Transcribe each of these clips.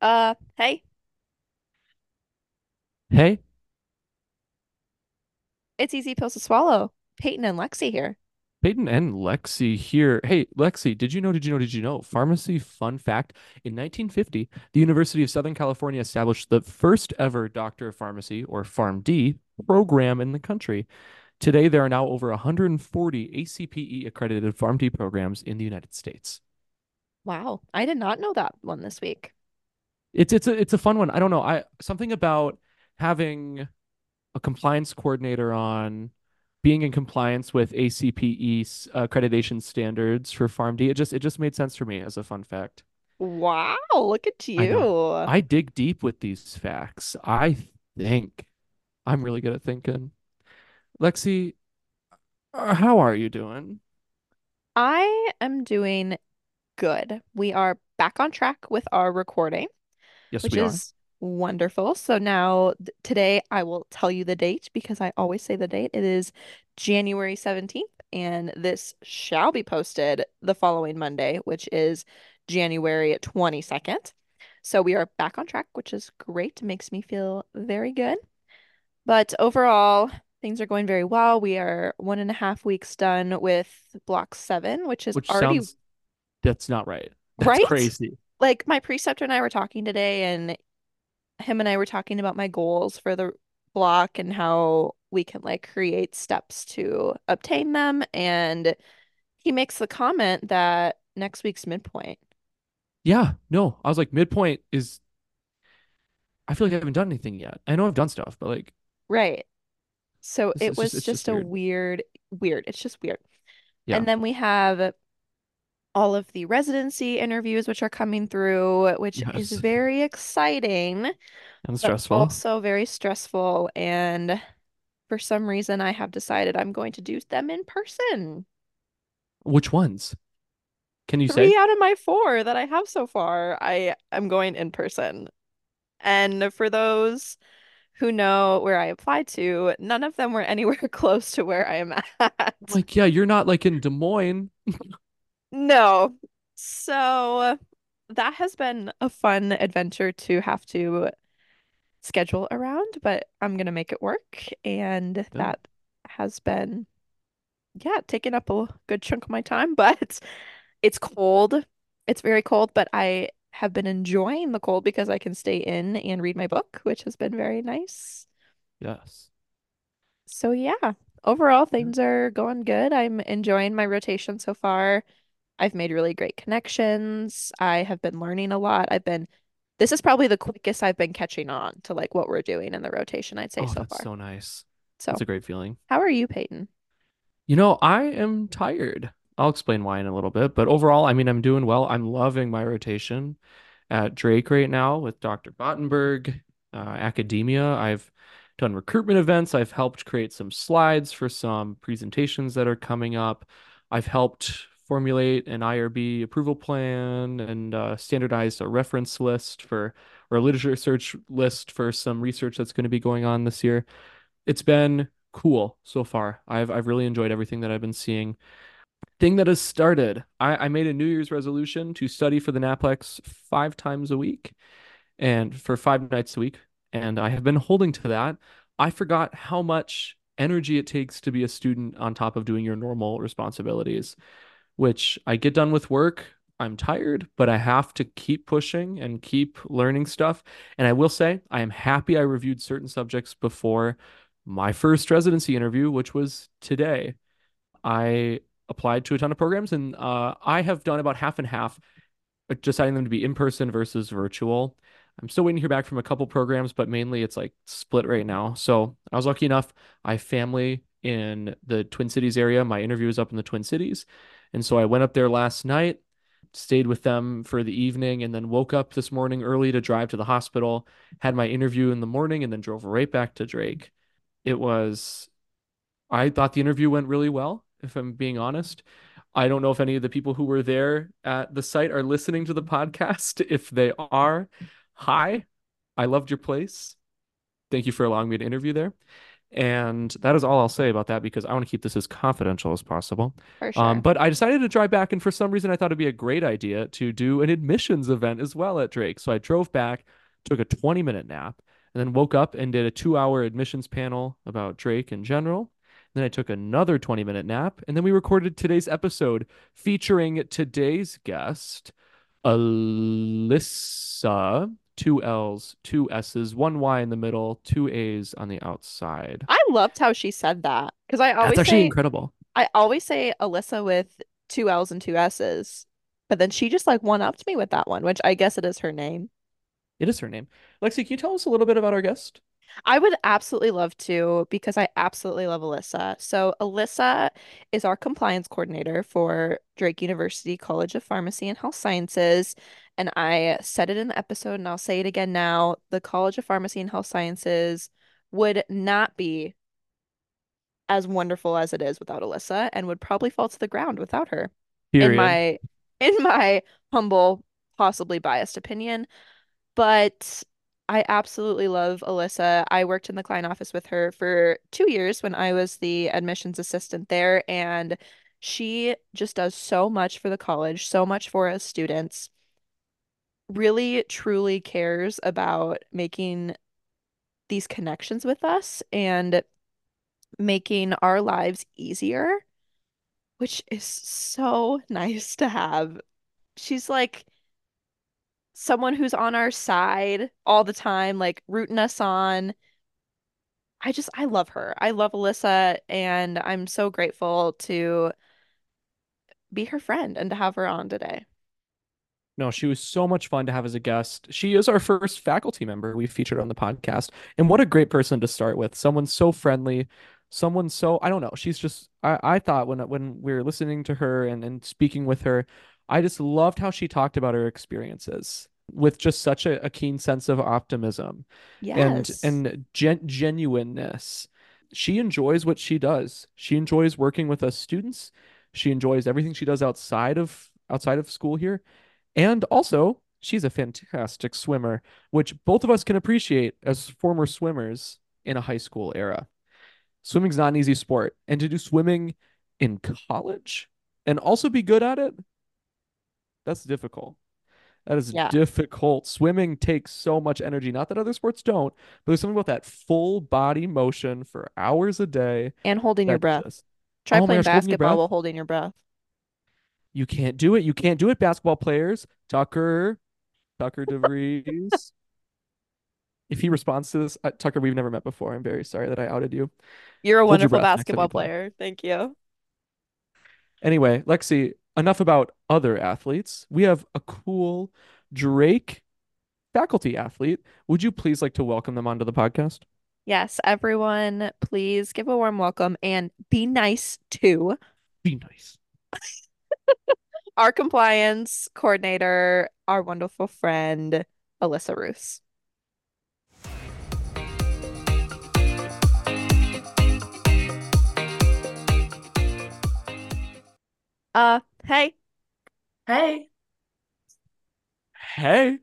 Uh, hey, Hey, it's easy pills to swallow. Peyton and Lexi here. Peyton and Lexi here. Hey, Lexi, did you know, did you know, did you know? Pharmacy fun fact. In 1950, the University of Southern California established the first ever Doctor of Pharmacy, or PharmD, program in the country. Today, there are now over 140 ACPE accredited PharmD programs in the United States. Wow, I did not know that one this week. It's it's a it's a fun one. I don't know. I something about having a compliance coordinator on being in compliance with ACPE accreditation standards for PharmD. It just it just made sense for me as a fun fact. Wow, look at you. I dig deep with these facts. I think I'm really good at thinking. Lexi, uh, how are you doing? I am doing good. We are back on track with our recording, Yes, which we are. is wonderful. So now th- today I will tell you the date because I always say the date. It is January 17th, and this shall be posted the following Monday, which is January 22nd. So we are back on track, which is great. It Makes me feel very good. But overall, things are going very well. We are one and a half weeks done with block seven, which is Which already sounds that's not right. That's right. crazy. Like my preceptor and I were talking today, and him and I were talking about my goals for the block and how we can like create steps to obtain them. And he makes the comment that next week's midpoint. Yeah, no. I was like midpoint is I feel like I haven't done anything yet. I know I've done stuff, but like Right. So it is just was just just a weird. weird, weird. It's just weird. Yeah. And then we have all of the residency interviews, which are coming through, which is very exciting, And stressful. also very stressful. And for some reason, I have decided I'm going to do them in person. Which ones? Can you say? Three out of my four that I have so far, I am going in person. And for those who know where I applied to, none of them were anywhere close to where I am at. Like, yeah, you're not like in Des Moines. No. So that has been a fun adventure to have to schedule around, but I'm gonna make it work. And Yeah. that has been, yeah, taking up a good chunk of my time, but it's cold. It's very cold, but I have been enjoying the cold because I can stay in and read my book, which has been very nice. Yes. So yeah, overall things are going good. I'm enjoying my rotation so far. I've made really great connections. I have been learning a lot. I've been, this is probably the quickest I've been catching on to like what we're doing in the rotation, I'd say Oh, so that's far. so nice. So, a great feeling. how are you, Peyton? You know, I am tired. I'll explain why in a little bit, but overall, I mean, I'm doing well. I'm loving my rotation at Drake right now with Dr. Gottenberg, uh, academia. I've done recruitment events. I've helped create some slides for some presentations that are coming up. I've helped formulate an IRB approval plan and uh, standardize a reference list for or a literature search list for some research that's going to be going on this year. It's been cool so far. I've I've really enjoyed everything that I've been seeing. Thing that has started. I, I made a New Year's resolution to study for the NAPLEX five times a week and for five nights a week. And I have been holding to that. I forgot how much energy it takes to be a student on top of doing your normal responsibilities, which I get done with work. I'm tired, but I have to keep pushing and keep learning stuff. And I will say, I am happy I reviewed certain subjects before my first residency interview, which was today. I applied to a ton of programs and uh, I have done about half and half deciding them to be in person versus virtual. I'm still waiting to hear back from a couple programs, but mainly it's like split right now. So I was lucky enough. I have family in the Twin Cities area. My interview is up in the Twin Cities. And so I went up there last night, stayed with them for the evening, and then woke up this morning early to drive to the hospital, had my interview in the morning, and then drove right back to Drake. It was, I thought the interview went really well, if I'm being honest. I don't know if any of the people who were there at the site are listening to the podcast. If they are, hi, I loved your place. Thank you for allowing me to interview there. And that is all I'll say about that because I want to keep this as confidential as possible. For Um, but I decided to drive back, and for some reason, I thought it'd be a great idea to do an admissions event as well at Drake. So I drove back, took a 20 minute nap, and then woke up and did a two hour admissions panel about Drake in general. Then I took another 20 minute nap, and then we recorded today's episode featuring today's guest, Allyssa. Two L's, two S's, one Y in the middle, two A's on the outside. I loved how she said that because I That's always actually say incredible. I always say Allyssa with two L's and two S's, but then she just like one-upped me with that one, which I guess it is her name. It is her name. Lexi, can you tell us a little bit about our guest? I would absolutely love to because I absolutely love Allyssa. So, Allyssa is our compliance coordinator for Drake University College of Pharmacy and Health Sciences. And I said it in the episode, and I'll say it again now. The College of Pharmacy and Health Sciences would not be as wonderful as it is without Allyssa and would probably fall to the ground without her, in my in my humble, possibly biased opinion. But I absolutely love Allyssa. I worked in the Cline office with her for two years when I was the admissions assistant there, and she just does so much for the college, so much for us students, really truly cares about making these connections with us and making our lives easier, which is so nice to have. She's like someone who's on our side all the time, like rooting us on. I just, I love her. I love Allyssa, and I'm so grateful to be her friend and to have her on today. No, she was so much fun to have as a guest. She is our first faculty member we've featured on the podcast. And what a great person to start with. Someone so friendly, someone so I don't know. She's just I, I thought when when we were listening to her and, and speaking with her, I just loved how she talked about her experiences with just such a, a keen sense of optimism and and gen genuineness. She enjoys what she does. She enjoys working with us students. She enjoys everything she does outside of outside of school here. And also, she's a fantastic swimmer, which both of us can appreciate as former swimmers in a high school era. Swimming's not an easy sport, and to do swimming in college and also be good at it, that's difficult. That is Yeah. difficult. Swimming takes so much energy. Not that other sports don't, but there's something about that full body motion for hours a day And holding your breath. just, Try oh playing gosh, basketball breath. while holding your breath. You can't do it. You can't do it, basketball players. Tucker, Tucker DeVries. If he responds to this, uh, Tucker, we've never met before. I'm very sorry that I outed you. You're a Hold wonderful time basketball player. Thank you. Anyway, Lexi, enough about other athletes. We have a cool Drake faculty athlete. Would you please like to welcome them onto the podcast? Yes, everyone, please give a warm welcome and be nice to Be nice. our compliance coordinator, our wonderful friend, Allyssa Ruths. Uh, hey, Hey. Hey.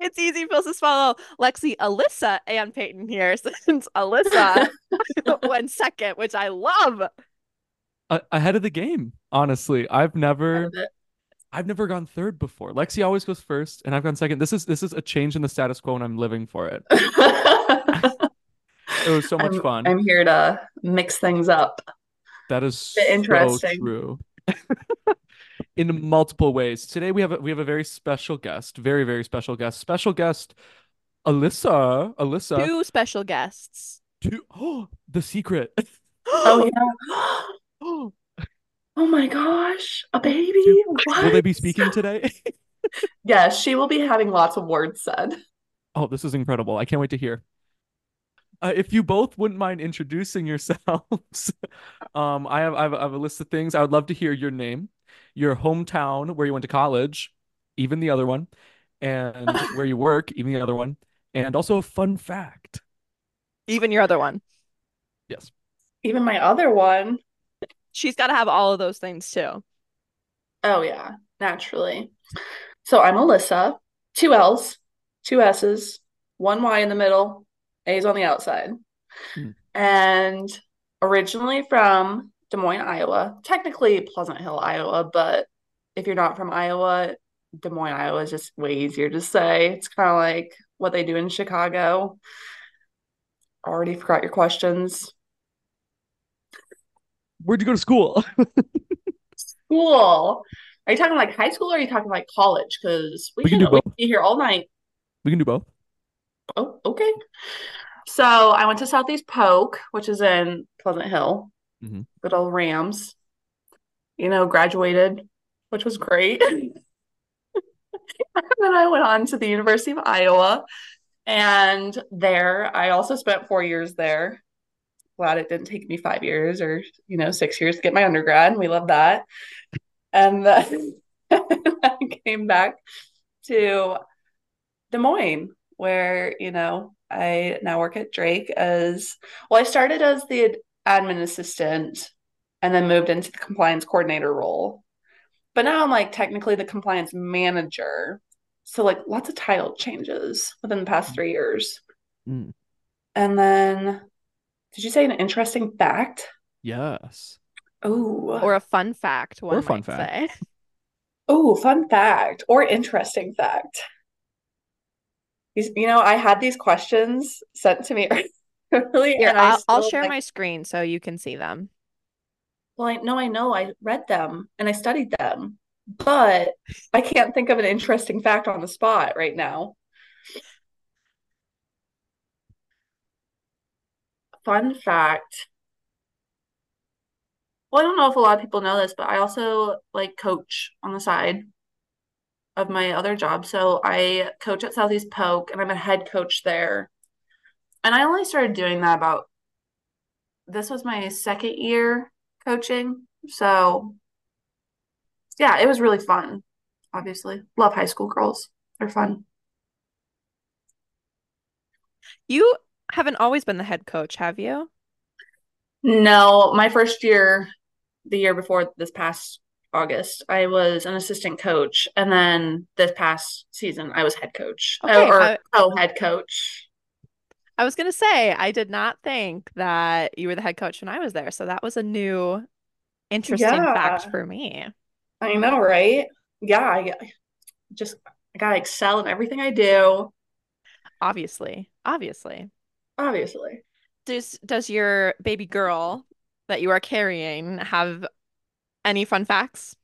it's easy pills to swallow. Lexi, Allyssa, and Peyton here since Allyssa went second, which I love. A- ahead of the game, honestly. I've never Out of it. I've never gone third before. Lexi always goes first, and I've gone second. This is this is a change in the status quo, and I'm living for it. It was so much I'm, fun. I'm here to mix things up. That is so interesting. true. In multiple ways. Today we have a, we have a very special guest, very very special guest, special guest Allyssa. Allyssa Two special guests. to oh the secret. Oh yeah. Oh, Oh my gosh. A baby? Dude, What? will they be speaking today? Yes, she will be having lots of words said. Oh, this is incredible. I can't wait to hear. Uh, if you both wouldn't mind introducing yourselves, um, I have, I have I have a list of things. I would love to hear your name, your hometown, where you went to college, even the other one, and where you work, even the other one, and also a fun fact. Even your other one. Yes. Even my other one. She's got to have all of those things too. Oh yeah, naturally. So I'm Allyssa. Two L's, two S's, one Y in the middle, A's on the outside. Hmm. and originally from Des Moines, Iowa, technically Pleasant Hill, Iowa, but if you're not from Iowa, Des Moines, Iowa is just way easier to say. It's kind of like what they do in Chicago. Already forgot your questions. Where'd you go to school? School. Are you talking like high school or are you talking like college? Because we, We can do both. can be here all night. We can do both. Oh, okay. So I went to Southeast Polk, which is in Pleasant Hill. Mhm. Good old Rams. You know, graduated, which was great. And then I went on to the University of Iowa. And there, I also spent four years there. Glad it didn't take me five years or, you know, six years to get my undergrad. We love that. And then I came back to Des Moines, where, you know, I now work at Drake as well, I started as the admin assistant and then moved into the compliance coordinator role. But now I'm like technically the compliance manager. So like lots of title changes within the past three years. Mm. And then did you say an interesting fact? Yes. Oh, Or a fun fact, one Or a fun might fact. oh, fun fact or interesting fact. These- You know, I had these questions sent to me early, Here, I'll, I'll share like, my screen so you can see them. well, I know I know I read them and I studied them, but I can't think of an interesting fact on the spot right now. Fun fact. Well, I don't know if a lot of people know this, but I also like coach on the side of my other job. So I coach at Southeast Polk and I'm a head coach there. And I only started doing that about this was my second year coaching. So yeah, it was really fun. Obviously, love high school girls. They're fun. You haven't always been the head coach, have you? No, my first year, the year before this past August, I was an assistant coach, and then this past season, I was head coach Okay, or I- co-head coach. I was gonna say, I did not think that you were the head coach when I was there, so that was a new, interesting fact for me. I know, right? Yeah, I just I gotta excel in everything I do, Obviously, obviously. obviously. Does does your baby girl that you are carrying have any fun facts?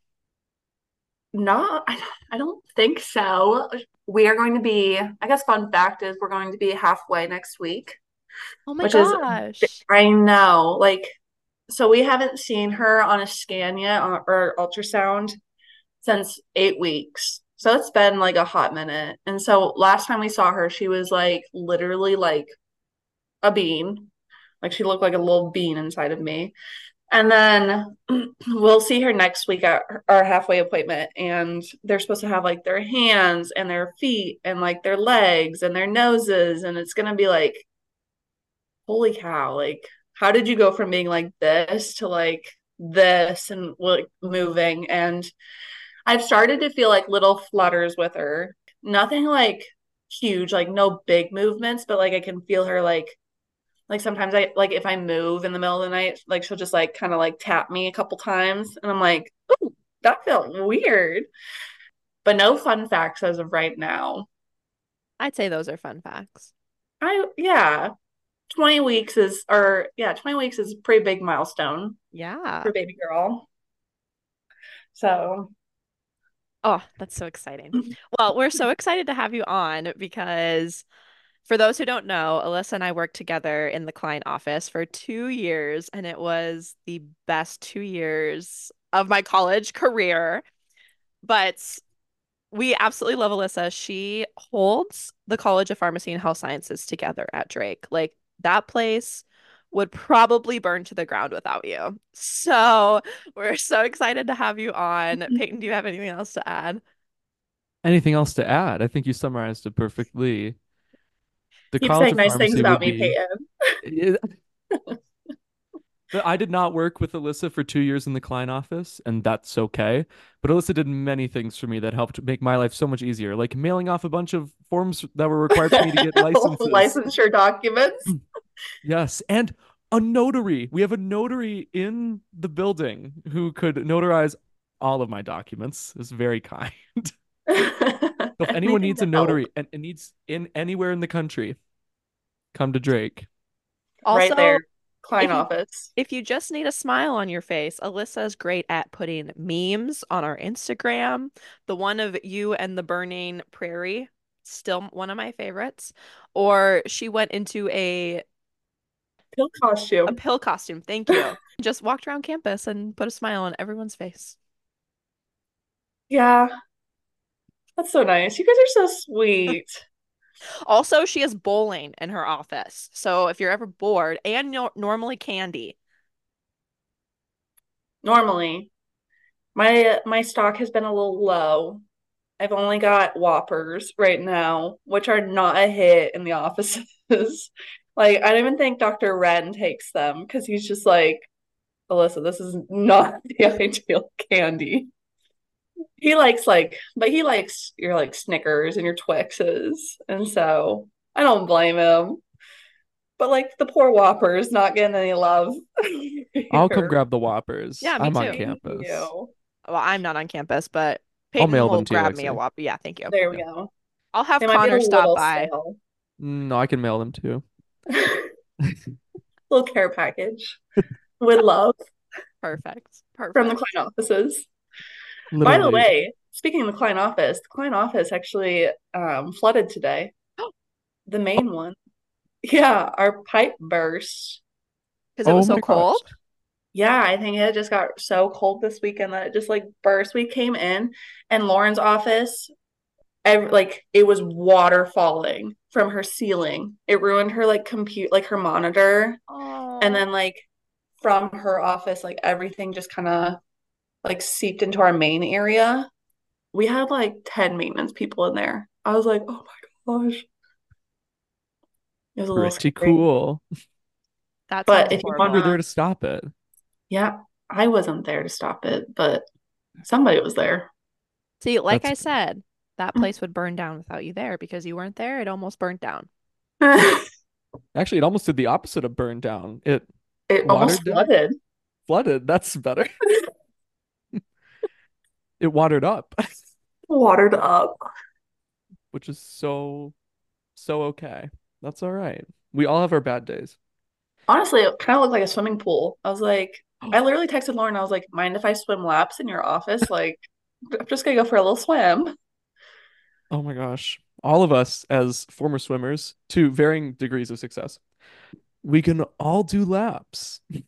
Not, I, I don't think so. We are going to be, I guess, fun fact is we're going to be halfway next week. Oh my Which is gosh. I know, like, so we haven't seen her on a scan yet on, or ultrasound since eight weeks. So it's been like a hot minute. And so last time we saw her, she was like literally like a bean. Like she looked like a little bean inside of me. And then we'll see her next week at our halfway appointment. And they're supposed to have like their hands and their feet and like their legs and their noses. And it's going to be like, holy cow, like, how did you go from being like this to like this and like moving? And I've started to feel like little flutters with her. Nothing like huge, like no big movements, but like I can feel her like like sometimes I like if I move in the middle of the night, like she'll just like kind of like tap me a couple times and I'm like, "Ooh, that felt weird." But no fun facts as of right now. I'd say those are fun facts. I yeah, 20 weeks is or yeah, 20 weeks is a pretty big milestone Yeah. for baby girl. So, Oh, that's so exciting. Well, we're so excited to have you on because for those who don't know, Allyssa and I worked together in the Cline office for two years, and it was the best two years of my college career. But we absolutely love Allyssa. She holds the College of Pharmacy and Health Sciences together at Drake. Like that place would probably burn to the ground without you. So we're so excited to have you on. Mm-hmm. Peyton, do you have anything else to add? Anything else to add? I think you summarized it perfectly. The keep saying nice things about me, be. Peyton. I did not work with Allyssa for two years in the Cline office, and that's okay. But Allyssa did many things for me that helped make my life so much easier, like mailing off a bunch of forms that were required for me to get licenses. Licensure documents. Mm. Yes, and a notary. We have a notary in the building who could notarize all of my documents. Is very kind. So if anyone needs a to help. notary and, and needs in anywhere in the country, come to Drake. right Also, there, Cline if you- office. If you just need a smile on your face, Allyssa is great at putting memes on our Instagram. The one of you and the burning prairie, still one of my favorites. Or she went into a Pill costume. a pill costume. Thank you. Just walked around campus and put a smile on everyone's face. Yeah. That's so nice. You guys are so sweet. Also, she has bowling in her office. So if you're ever bored, and no normally candy. Normally, my my stock has been a little low. I've only got Whoppers right now, which are not a hit in the offices. Like, I don't even think Dr. Wren takes them because he's just like, Allyssa, this is not the ideal candy. He likes like, but he likes your like Snickers and your Twixes, and so I don't blame him. But like the poor Whoppers not getting any love. I'll come grab the Whoppers. Yeah, me I'm on too. Thank campus. you. Well, I'm not on campus, but Peyton I'll mail will them to you, grab me a actually. Whopper. Yeah, thank you. There we Yeah. go. I'll have They might be a Connor stop little by. stale. No, I can mail them too. Little care package with love Perfect. Perfect. from the Cline offices. By the way, speaking of the Cline office, the Cline office actually um, flooded today. The main one. Yeah, our pipe burst. Because it Oh was so my gosh. cold. Yeah, I think it just got so cold this weekend that it just like burst. We came in and Lauren's office, ev like it was water falling from her ceiling. It ruined her like compute, like her monitor. Oh. And then like from her office, like everything just kind of like seeped into our main area. We had like 10 maintenance people in there. I was like, oh my gosh. It was a little Pretty scary. cool. That's but if you horrible. We were wanna- there to stop it. Yeah, I wasn't there to stop it, but somebody was there. See, like I said, that Mm. place would burn down without you there because you weren't there. It almost burnt down. Actually, it almost did the opposite of burn down. It It almost Watered down? flooded. flooded. That's better. It watered up, Watered up. which is so, so okay. That's all right. We all have our bad days. Honestly, it kind of looked like a swimming pool. I was like, mm. I literally texted Lauren. I was like, mind if I swim laps in your office? Like, I'm just gonna go for a little swim. Oh my gosh. All of us, as former swimmers, to varying degrees of success, we can all do laps.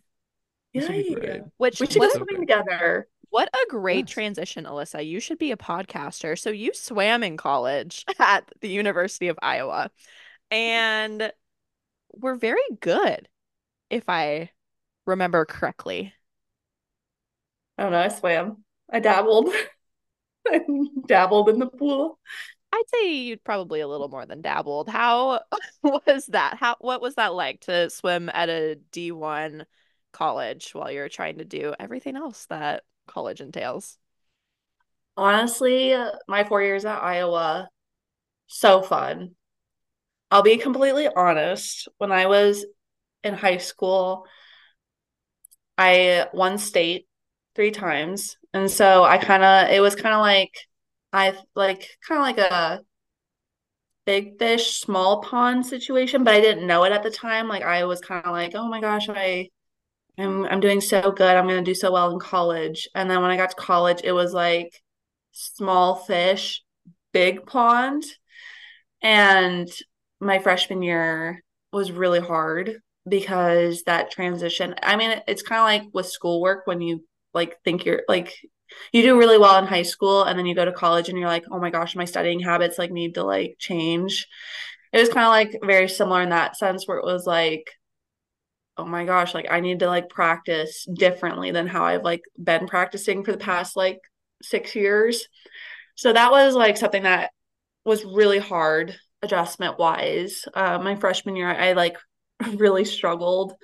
This would be Yay. Which We should go a, swimming together. What a great Yes. transition, Allyssa. You should be a podcaster. So you swam in college at the University of Iowa, and were very good, if I remember correctly. I don't know. I swam. I dabbled. I dabbled in the pool. I'd say you'd probably a little more than dabbled. How was that? How what was that like to swim at a D1 college while you're trying to do everything else that college entails? Honestly, my four years at Iowa, so fun. I'll be completely honest. When I was in high school, I won state three times. And so I kind of, it was kind of like, I like, kind of like a big fish, small pond situation, but I didn't know it at the time. Like I was kind of like, oh my gosh, I, I'm, I'm doing so good. I'm going to do so well in college. And then when I got to college, it was like small fish, big pond. And my freshman year was really hard because that transition, I mean, it's kind of like with schoolwork when you like think you're like you do really well in high school and then you go to college and you're like, "Oh my gosh, my studying habits like need to like change." It was kind of like very similar in that sense where it was like, "Oh my gosh, like I need to like practice differently than how I've like been practicing for the past like 6 years." So that was like something that was really hard adjustment wise. Uh, my freshman year, I, I like really struggled.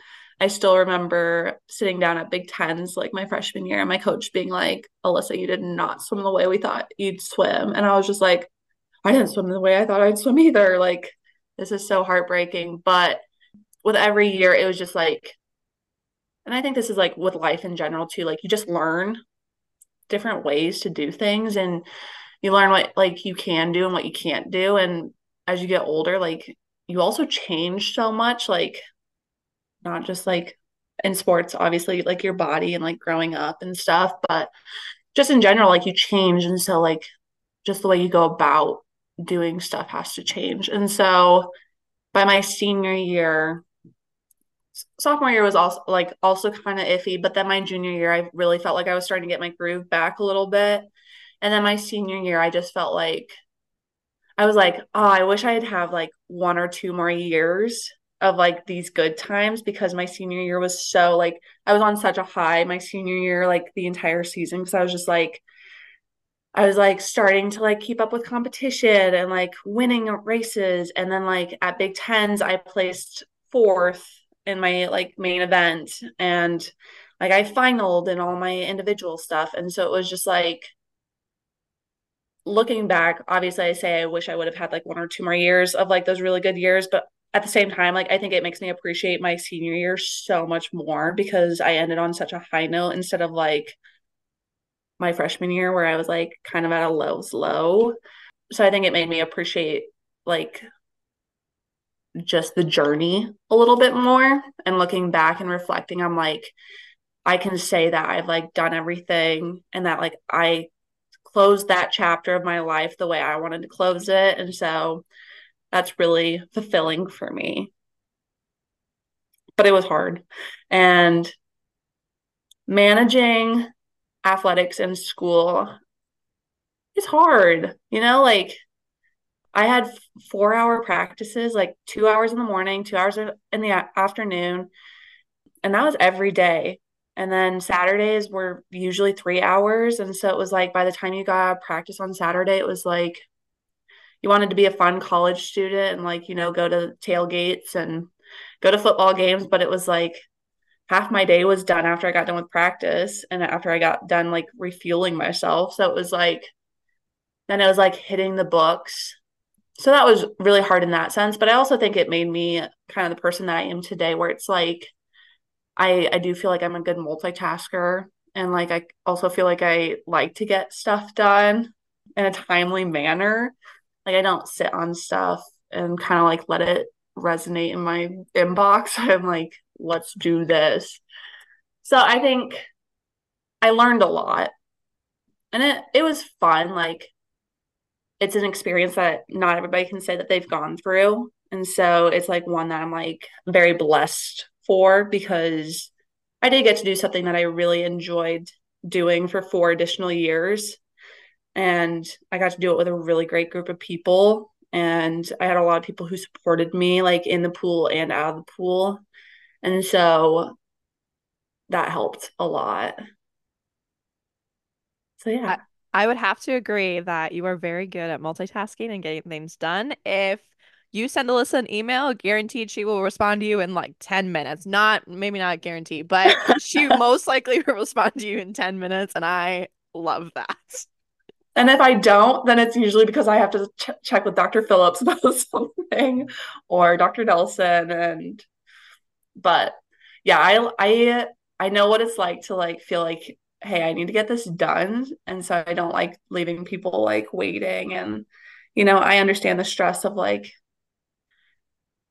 I still remember sitting down at Big Tens like my freshman year and my coach being like, Allyssa, you did not swim the way we thought you'd swim. And I was just like, I didn't swim the way I thought I'd swim either. Like, this is so heartbreaking. But with every year, it was just like, and I think this is like with life in general too, like you just learn different ways to do things and you learn what like you can do and what you can't do. And as you get older, like you also change so much, like not just like in sports, obviously, like your body and like growing up and stuff, but just in general, like you change. And so, like, just the way you go about doing stuff has to change. And so, by my senior year, sophomore year was also like also kind of iffy, but then my junior year, I really felt like I was starting to get my groove back a little bit. And then my senior year, I just felt like I was like, oh, I wish I'd have like one or two more years of like these good times because my senior year was so like I was on such a high my senior year like the entire season because I was just like I was like starting to like keep up with competition and like winning races and then like at Big 10s I placed fourth in my like main event and like I finaled in all my individual stuff and so it was just like looking back obviously I say I wish I would have had like one or two more years of like those really good years but at the same time, like I think it makes me appreciate my senior year so much more because I ended on such a high note instead of like my freshman year where I was like kind of at a low's low. So I think it made me appreciate like just the journey a little bit more and looking back and reflecting I'm like I can say that I've like done everything and that like I closed that chapter of my life the way I wanted to close it and so that's really fulfilling for me. But it was hard. And managing athletics in school is hard. You know, like I had four hour practices, like two hours in the morning, two hours in the afternoon. And that was every day. And then Saturdays were usually three hours. And so it was like by the time you got practice on Saturday, it was like you wanted to be a fun college student and like you know go to tailgates and go to football games but it was like half my day was done after i got done with practice and after i got done like refueling myself so it was like then it was like hitting the books so that was really hard in that sense but i also think it made me kind of the person that i am today where it's like i i do feel like i'm a good multitasker and like i also feel like i like to get stuff done in a timely manner like I don't sit on stuff and kind of like let it resonate in my inbox. I'm like, let's do this. So I think I learned a lot. And it it was fun. Like it's an experience that not everybody can say that they've gone through. And so it's like one that I'm like very blessed for because I did get to do something that I really enjoyed doing for four additional years and I got to do it with a really great group of people. And I had a lot of people who supported me, like in the pool and out of the pool. And so that helped a lot. So, yeah. I, I would have to agree that you are very good at multitasking and getting things done. If you send Allyssa an email, guaranteed she will respond to you in like 10 minutes. Not maybe not guaranteed, but she most likely will respond to you in 10 minutes. And I love that. And if I don't, then it's usually because I have to ch- check with Dr. Phillips about something or Dr. Nelson. And, but yeah, I, I, I know what it's like to like feel like, hey, I need to get this done. And so I don't like leaving people like waiting. And, you know, I understand the stress of like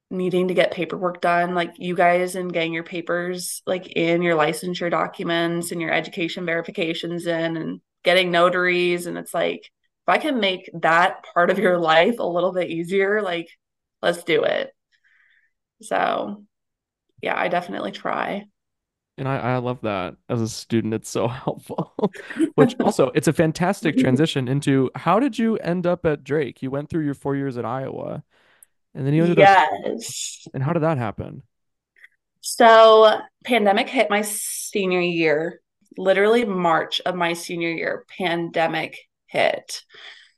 needing to get paperwork done like you guys and getting your papers like in your licensure documents and your education verifications in and getting notaries and it's like if I can make that part of your life a little bit easier, like let's do it. So yeah, I definitely try. And I, I love that as a student, it's so helpful. Which also, it's a fantastic transition into how did you end up at Drake? You went through your four years at Iowa, and then you ended yes. up. And how did that happen? So, pandemic hit my senior year, literally March of my senior year, pandemic hit.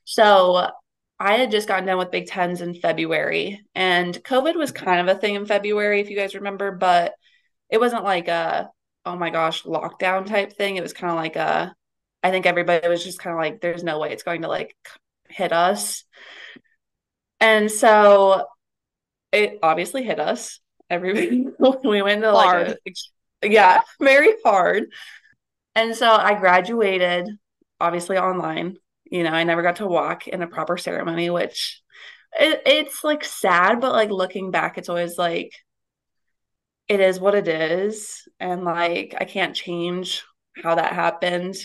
So I had just gotten done with Big Tens in February, and COVID was mm-hmm. kind of a thing in February, if you guys remember, but it wasn't like a, oh my gosh, lockdown type thing. It was kind of like a, I think everybody was just kind of like, there's no way it's going to like hit us. And so it obviously hit us. everybody we went to Hard. like a yeah, very hard. And so I graduated obviously online. You know, I never got to walk in a proper ceremony, which it, it's like sad, but like looking back, it's always like it is what it is. And like I can't change how that happened.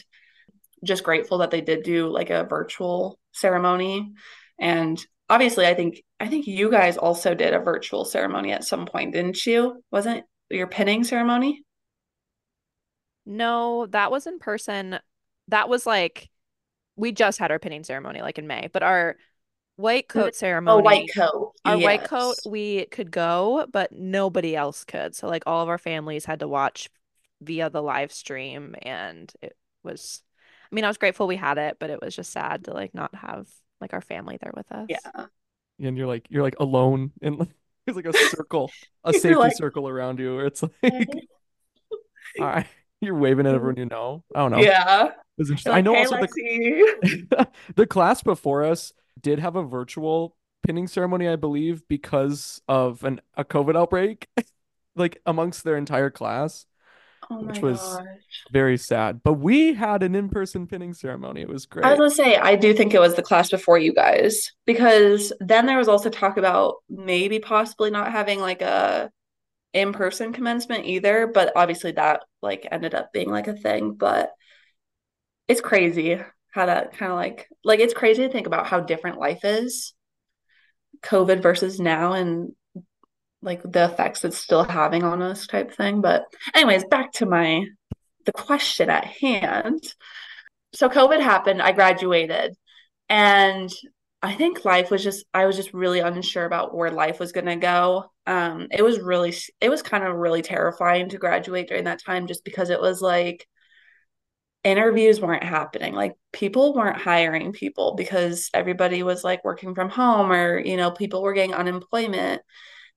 Just grateful that they did do like a virtual ceremony. And obviously I think I think you guys also did a virtual ceremony at some point, didn't you? Wasn't your pinning ceremony? No, that was in person. That was like we just had our pinning ceremony like in May, but our white coat Oh, white ceremony, coat. our white coat, we could go, but nobody else could. So like all of our families had to watch via the live stream and it was I mean, I was grateful we had it, but it was just sad to like not have like our family there with us. Yeah. And you're like you're like alone and like, there's like a circle, a safety like, circle around you where it's like all right, you're waving at everyone you know. I don't know. Yeah. was interesting. I know hey, also the Lexi. the class before us did have a virtual pinning ceremony, I believe, because of an a COVID outbreak, like amongst their entire class, Oh which was gosh. very sad. But we had an in-person pinning ceremony. It was great. I was gonna say, I do think it was the class before you guys, because then there was also talk about maybe possibly not having like a in-person commencement either, but obviously that like ended up being like a thing. But it's crazy how that kind of like like it's crazy to think about how different life is, COVID versus now, and like the effects it's still having on us type thing. But anyways, back to my the question at hand. So COVID happened, I graduated, and I think life was just I was just really unsure about where life was going to go. Um it was really it was kind of really terrifying to graduate during that time just because it was like interviews weren't happening. Like people weren't hiring people because everybody was like working from home or you know people were getting unemployment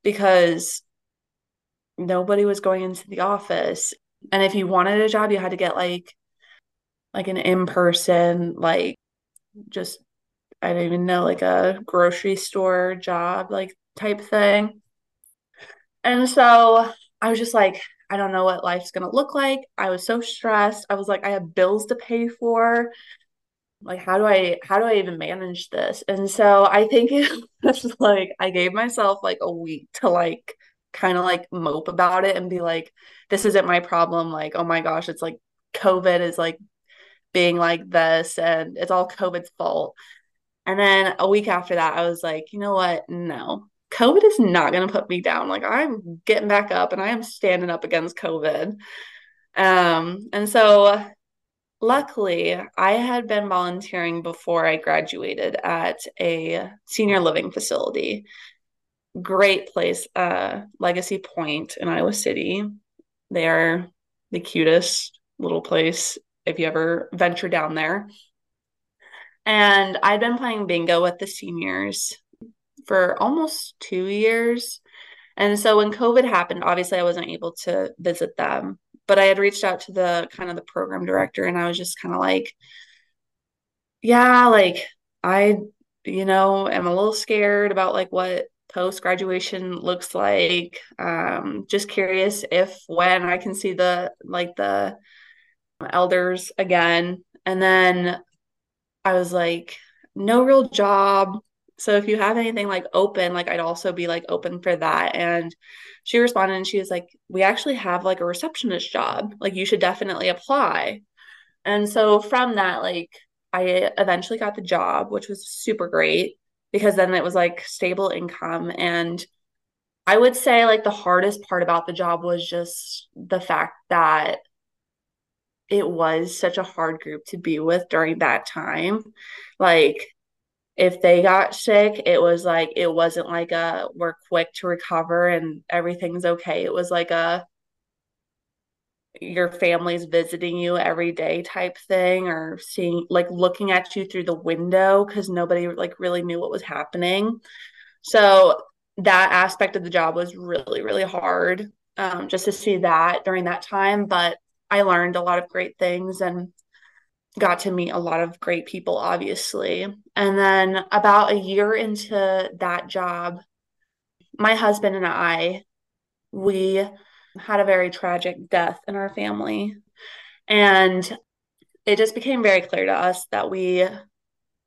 because nobody was going into the office. And if you wanted a job, you had to get like like an in-person like just I don't even know like a grocery store job like type thing. And so I was just like I don't know what life's going to look like. I was so stressed. I was like I have bills to pay for. Like how do I how do I even manage this? And so I think it was like I gave myself like a week to like kind of like mope about it and be like this isn't my problem. Like oh my gosh, it's like COVID is like being like this and it's all COVID's fault. And then a week after that, I was like, you know what? No, COVID is not going to put me down. Like I'm getting back up and I am standing up against COVID. Um, and so luckily, I had been volunteering before I graduated at a senior living facility. Great place, uh, Legacy Point in Iowa City. They are the cutest little place if you ever venture down there. And I'd been playing bingo with the seniors for almost two years. And so when COVID happened, obviously I wasn't able to visit them, but I had reached out to the kind of the program director and I was just kind of like, yeah, like I, you know, am a little scared about like what post graduation looks like. Um, just curious if when I can see the like the elders again. And then I was like, no real job. So if you have anything like open, like I'd also be like open for that. And she responded and she was like, we actually have like a receptionist job. Like you should definitely apply. And so from that, like I eventually got the job, which was super great because then it was like stable income. And I would say like the hardest part about the job was just the fact that it was such a hard group to be with during that time. Like if they got sick, it was like it wasn't like a we're quick to recover and everything's okay. It was like a your family's visiting you every day type thing or seeing like looking at you through the window because nobody like really knew what was happening. So that aspect of the job was really, really hard um, just to see that during that time. But I learned a lot of great things and got to meet a lot of great people, obviously. And then about a year into that job, my husband and I we had a very tragic death in our family. And it just became very clear to us that we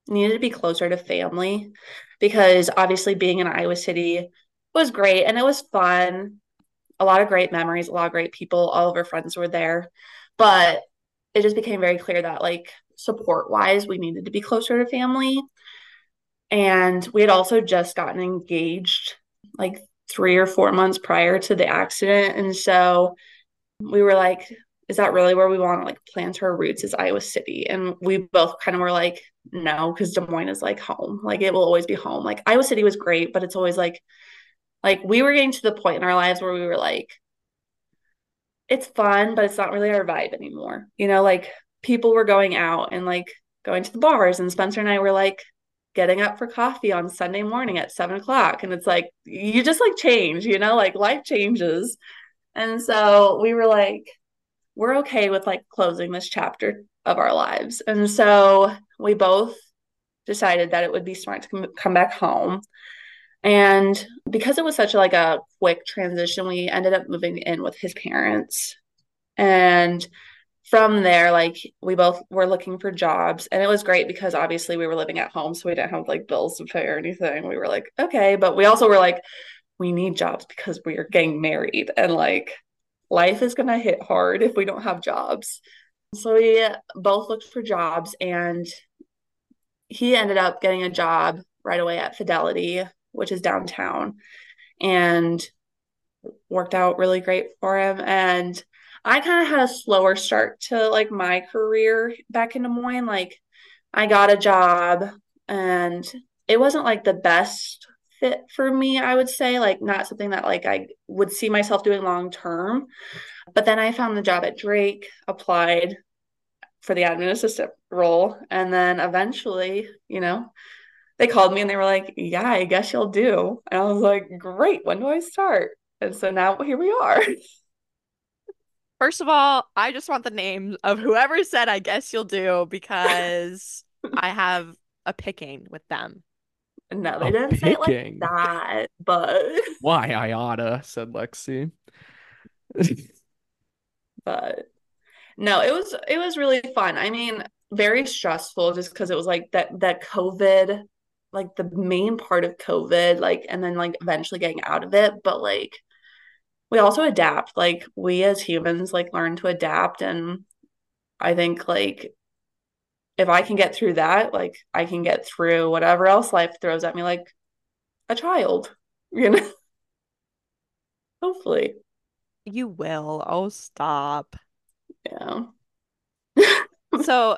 needed to be closer to family because obviously being in Iowa City was great and it was fun. A lot of great memories, a lot of great people. All of our friends were there. But it just became very clear that, like, support wise, we needed to be closer to family. And we had also just gotten engaged like three or four months prior to the accident. And so we were like, is that really where we want to like plant our roots is Iowa City? And we both kind of were like, no, because Des Moines is like home. Like it will always be home. Like Iowa City was great, but it's always like, like we were getting to the point in our lives where we were like, it's fun, but it's not really our vibe anymore. You know, like people were going out and like going to the bars, and Spencer and I were like getting up for coffee on Sunday morning at seven o'clock. And it's like, you just like change, you know, like life changes. And so we were like, we're okay with like closing this chapter of our lives. And so we both decided that it would be smart to come, back home. And because it was such a, like a quick transition, we ended up moving in with his parents. And from there, like we both were looking for jobs. And it was great because obviously we were living at home, so we didn't have like bills to pay or anything. We were like, okay. But we also were like, we need jobs because we are getting married and like life is going to hit hard if we don't have jobs. So we both looked for jobs and he ended up getting a job right away at Fidelity, which is downtown, and worked out really great for him. And I kind of had a slower start to like my career back in Des Moines. Like I got a job and it wasn't like the best fit for me, I would say, like not something that like I would see myself doing long term. But then I found the job at Drake, applied for the admin assistant role, and then eventually, you know, they called me and they were like, "Yeah, I guess you'll do." And I was like, "Great, when do I start?" And so now here we are. First of all, I just want the names of whoever said I guess you'll do because I have a picking with them. No, they didn't say it like that, but why I oughta, said Lexi. but no, it was it was really fun. I mean, very stressful just because it was like that that COVID, like the main part of COVID, like and then like eventually getting out of it. But like we also adapt. Like we as humans like learn to adapt and I think like if I can get through that, like I can get through whatever else life throws at me like a child, you know. Hopefully. You will. Oh, stop. Yeah. so,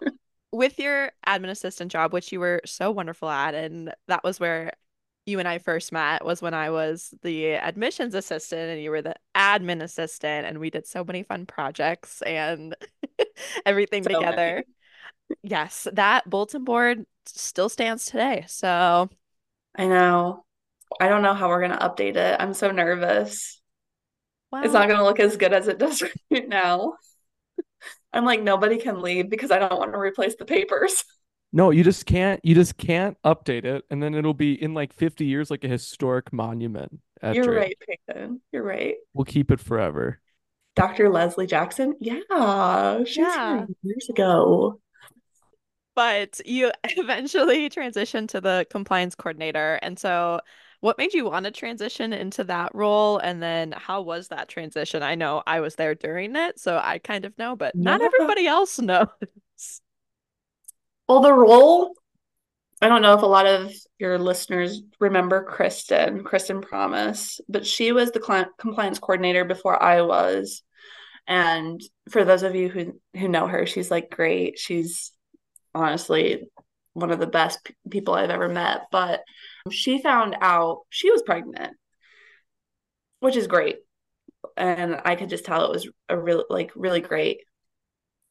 with your admin assistant job, which you were so wonderful at, and that was where you and I first met, was when I was the admissions assistant and you were the admin assistant, and we did so many fun projects and everything so together. Many yes, that bulletin board still stands today. So I know. I don't know how we're going to update it. I'm so nervous. Well, it's not going to look as good as it does right now. I'm like nobody can leave because I don't want to replace the papers. No, you just can't. You just can't update it, and then it'll be in like 50 years, like a historic monument. You're Drake. right, Peyton. You're right. We'll keep it forever. Dr. Leslie Jackson. Yeah, she's yeah. years ago but you eventually transitioned to the compliance coordinator. And so, what made you want to transition into that role? And then, how was that transition? I know I was there during it, so I kind of know, but not everybody else knows. Well, the role, I don't know if a lot of your listeners remember Kristen, Kristen Promise, but she was the client compliance coordinator before I was. And for those of you who who know her, she's like great. She's honestly one of the best p- people I've ever met. But she found out she was pregnant, which is great. And I could just tell it was a really, like, really great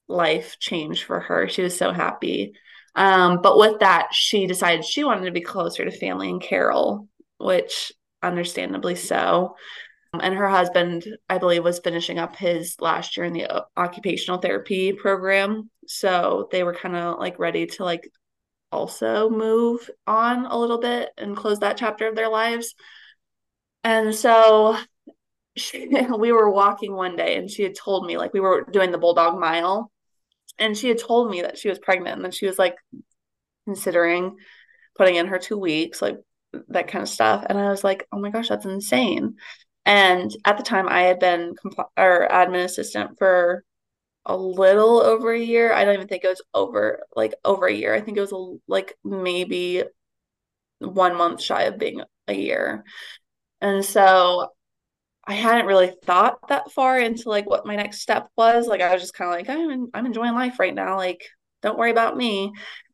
life change for her. She was so happy. Um, but with that, she decided she wanted to be closer to family and Carroll, which understandably so. And her husband, I believe, was finishing up his last year in the uh, occupational therapy program. So they were kind of like ready to like also move on a little bit and close that chapter of their lives. And so she, we were walking one day and she had told me like we were doing the bulldog mile and she had told me that she was pregnant and then she was like considering putting in her two weeks like that kind of stuff and i was like oh my gosh that's insane and at the time i had been compl- or admin assistant for a little over a year i don't even think it was over like over a year i think it was like maybe one month shy of being a year and so I hadn't really thought that far into like what my next step was. Like I was just kind of like, I'm I'm enjoying life right now. Like, don't worry about me.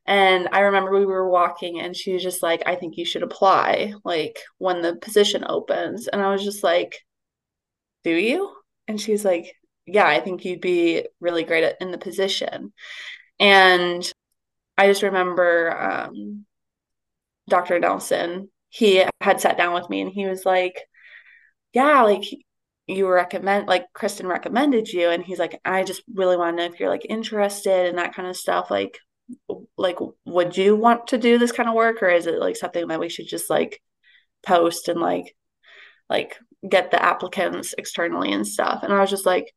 And I remember we were walking and she was just like, I think you should apply like when the position opens. And I was just like, Do you? And she's like, Yeah, I think you'd be really great at, in the position. And I just remember um, Dr. Nelson, he had sat down with me and he was like, yeah, like you recommend like Kristen recommended you and he's like I just really want to know if you're like interested in that kind of stuff like like would you want to do this kind of work or is it like something that we should just like post and like like get the applicants externally and stuff and I was just like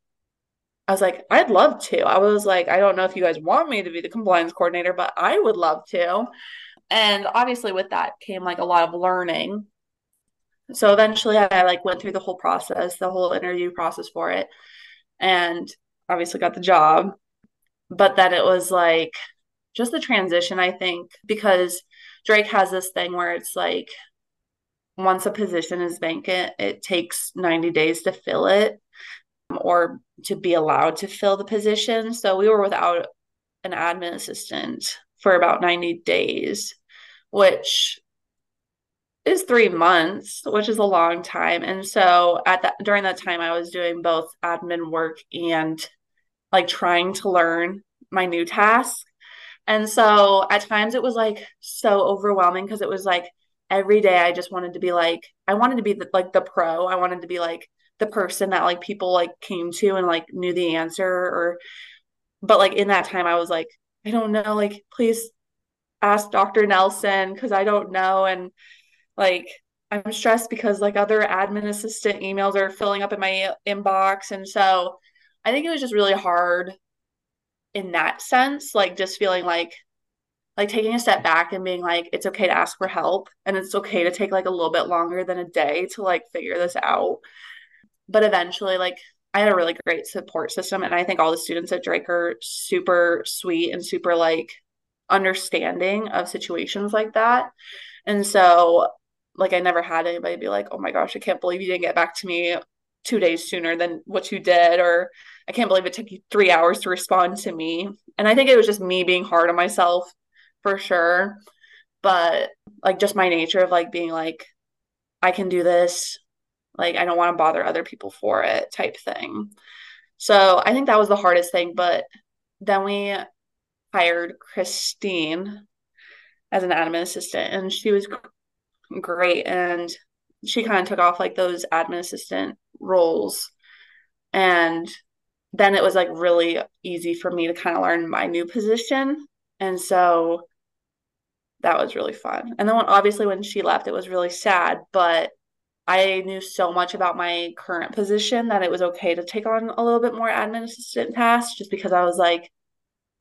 I was like I'd love to. I was like I don't know if you guys want me to be the compliance coordinator but I would love to. And obviously with that came like a lot of learning. So eventually I like went through the whole process, the whole interview process for it, and obviously got the job. But then it was like just the transition, I think, because Drake has this thing where it's like once a position is vacant, it takes 90 days to fill it or to be allowed to fill the position. So we were without an admin assistant for about 90 days, which is three months, which is a long time. And so at that during that time I was doing both admin work and like trying to learn my new task. And so at times it was like so overwhelming because it was like every day I just wanted to be like I wanted to be the, like the pro. I wanted to be like the person that like people like came to and like knew the answer or but like in that time I was like I don't know like please ask Dr. Nelson cuz I don't know and like I'm stressed because like other admin assistant emails are filling up in my inbox. And so I think it was just really hard in that sense, like just feeling like like taking a step back and being like it's okay to ask for help and it's okay to take like a little bit longer than a day to like figure this out. But eventually like I had a really great support system and I think all the students at Drake are super sweet and super like understanding of situations like that. And so like I never had anybody be like, "Oh my gosh, I can't believe you didn't get back to me two days sooner than what you did," or "I can't believe it took you three hours to respond to me." And I think it was just me being hard on myself for sure, but like just my nature of like being like, "I can do this," like I don't want to bother other people for it type thing. So I think that was the hardest thing, but then we hired Christine as an admin assistant and she was great. And she kind of took off like those admin assistant roles. And then it was like really easy for me to kind of learn my new position. And so that was really fun. And then when, obviously when she left, it was really sad, but I knew so much about my current position that it was okay to take on a little bit more admin assistant tasks just because I was like,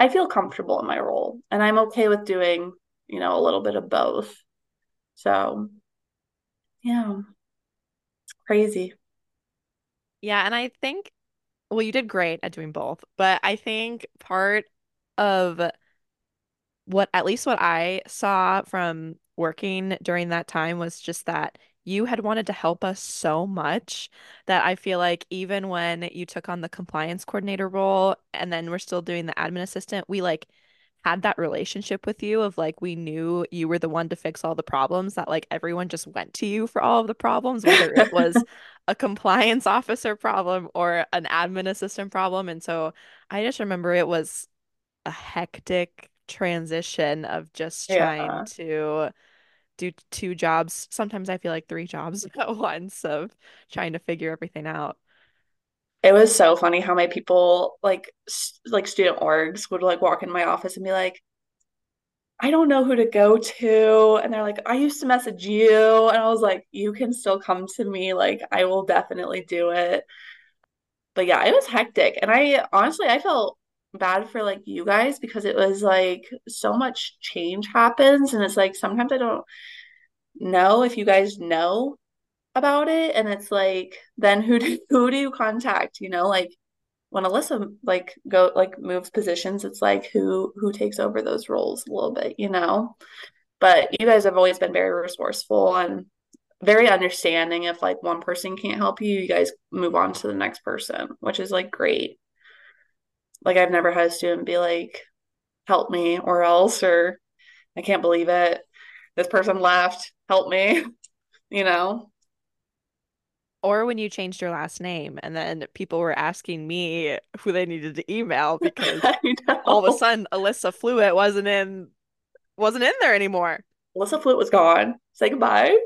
I feel comfortable in my role and I'm okay with doing, you know, a little bit of both. So, yeah, crazy. Yeah, and I think, well, you did great at doing both, but I think part of what, at least what I saw from working during that time was just that you had wanted to help us so much that I feel like even when you took on the compliance coordinator role and then we're still doing the admin assistant, we like had that relationship with you of like we knew you were the one to fix all the problems that like everyone just went to you for all of the problems whether it was a compliance officer problem or an admin assistant problem and so I just remember it was a hectic transition of just trying Yeah. to do two jobs sometimes I feel like three jobs at once of trying to figure everything out It was so funny how my people like like student orgs would like walk in my office and be like, I don't know who to go to. And they're like, I used to message you. And I was like, you can still come to me. Like, I will definitely do it. But yeah, it was hectic. And I honestly, I felt bad for like you guys because it was like so much change happens. And it's like sometimes I don't know if you guys know about it. And it's like, then who do, who do you contact? You know, like when Allyssa like go like moves positions, it's like who who takes over those roles a little bit, you know. But you guys have always been very resourceful and very understanding. If like one person can't help you, you guys move on to the next person, which is like great. Like I've never had a student be like, "Help me," or else, or "I can't believe it, this person left, help me," you know. Or when you changed your last name and then people were asking me who they needed to email because all of a sudden Allyssa Fluid wasn't in wasn't in there anymore. Allyssa Fluid was gone. Say goodbye.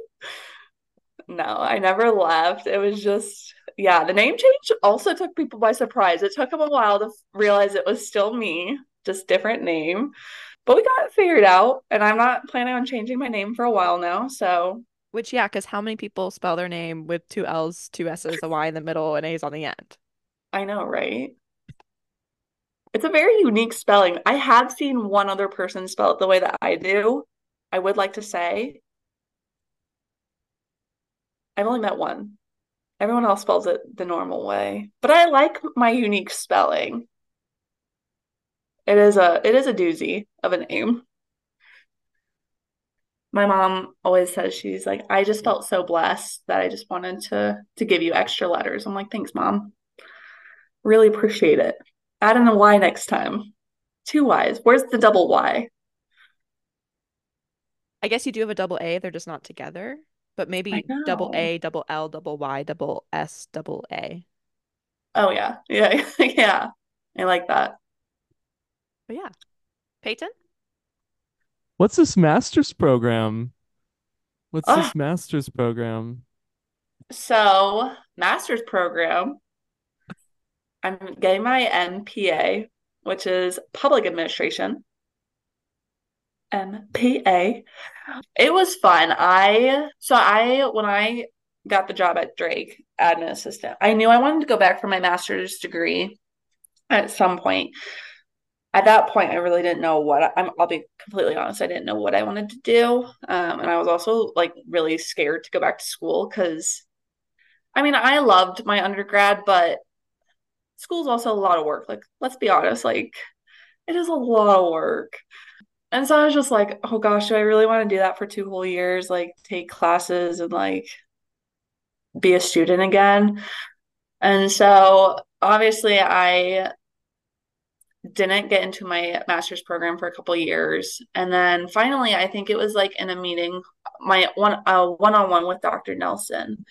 No, I never left. It was just yeah, the name change also took people by surprise. It took them a while to realize it was still me, just different name. But we got it figured out, and I'm not planning on changing my name for a while now, so which, yeah, because how many people spell their name with two L's, two S's, a Y in the middle, and A's on the end? I know, right? It's a very unique spelling. I have seen one other person spell it the way that I do. I would like to say. I've only met one. Everyone else spells it the normal way. But I like my unique spelling. It is a it is a doozy of a name my mom always says she's like i just felt so blessed that i just wanted to to give you extra letters. I'm like thanks mom. Really appreciate it. Add in a y next time. Two y's. Where's the double y? I guess you do have a double a. They're just not together but maybe double a double l double y double s double a. Oh yeah. Yeah. Yeah. I like that. But yeah. Peyton? What's this master's program? What's uh, this master's program? So, master's program, I'm getting my MPA, which is public administration. MPA. It was fun. I so I when I got the job at Drake, admin assistant, I knew I wanted to go back for my master's degree at some point at that point, I really didn't know what I, am I'll be completely honest. I didn't know what I wanted to do, um, and I was also like really scared to go back to school because, I mean, I loved my undergrad, but school's also a lot of work. Like, let's be honest, like it is a lot of work. And so I was just like, oh gosh, do I really want to do that for two whole years? Like, take classes and like be a student again. And so obviously, I didn't get into my master's program for a couple years and then finally i think it was like in a meeting my one one-on-one with dr nelson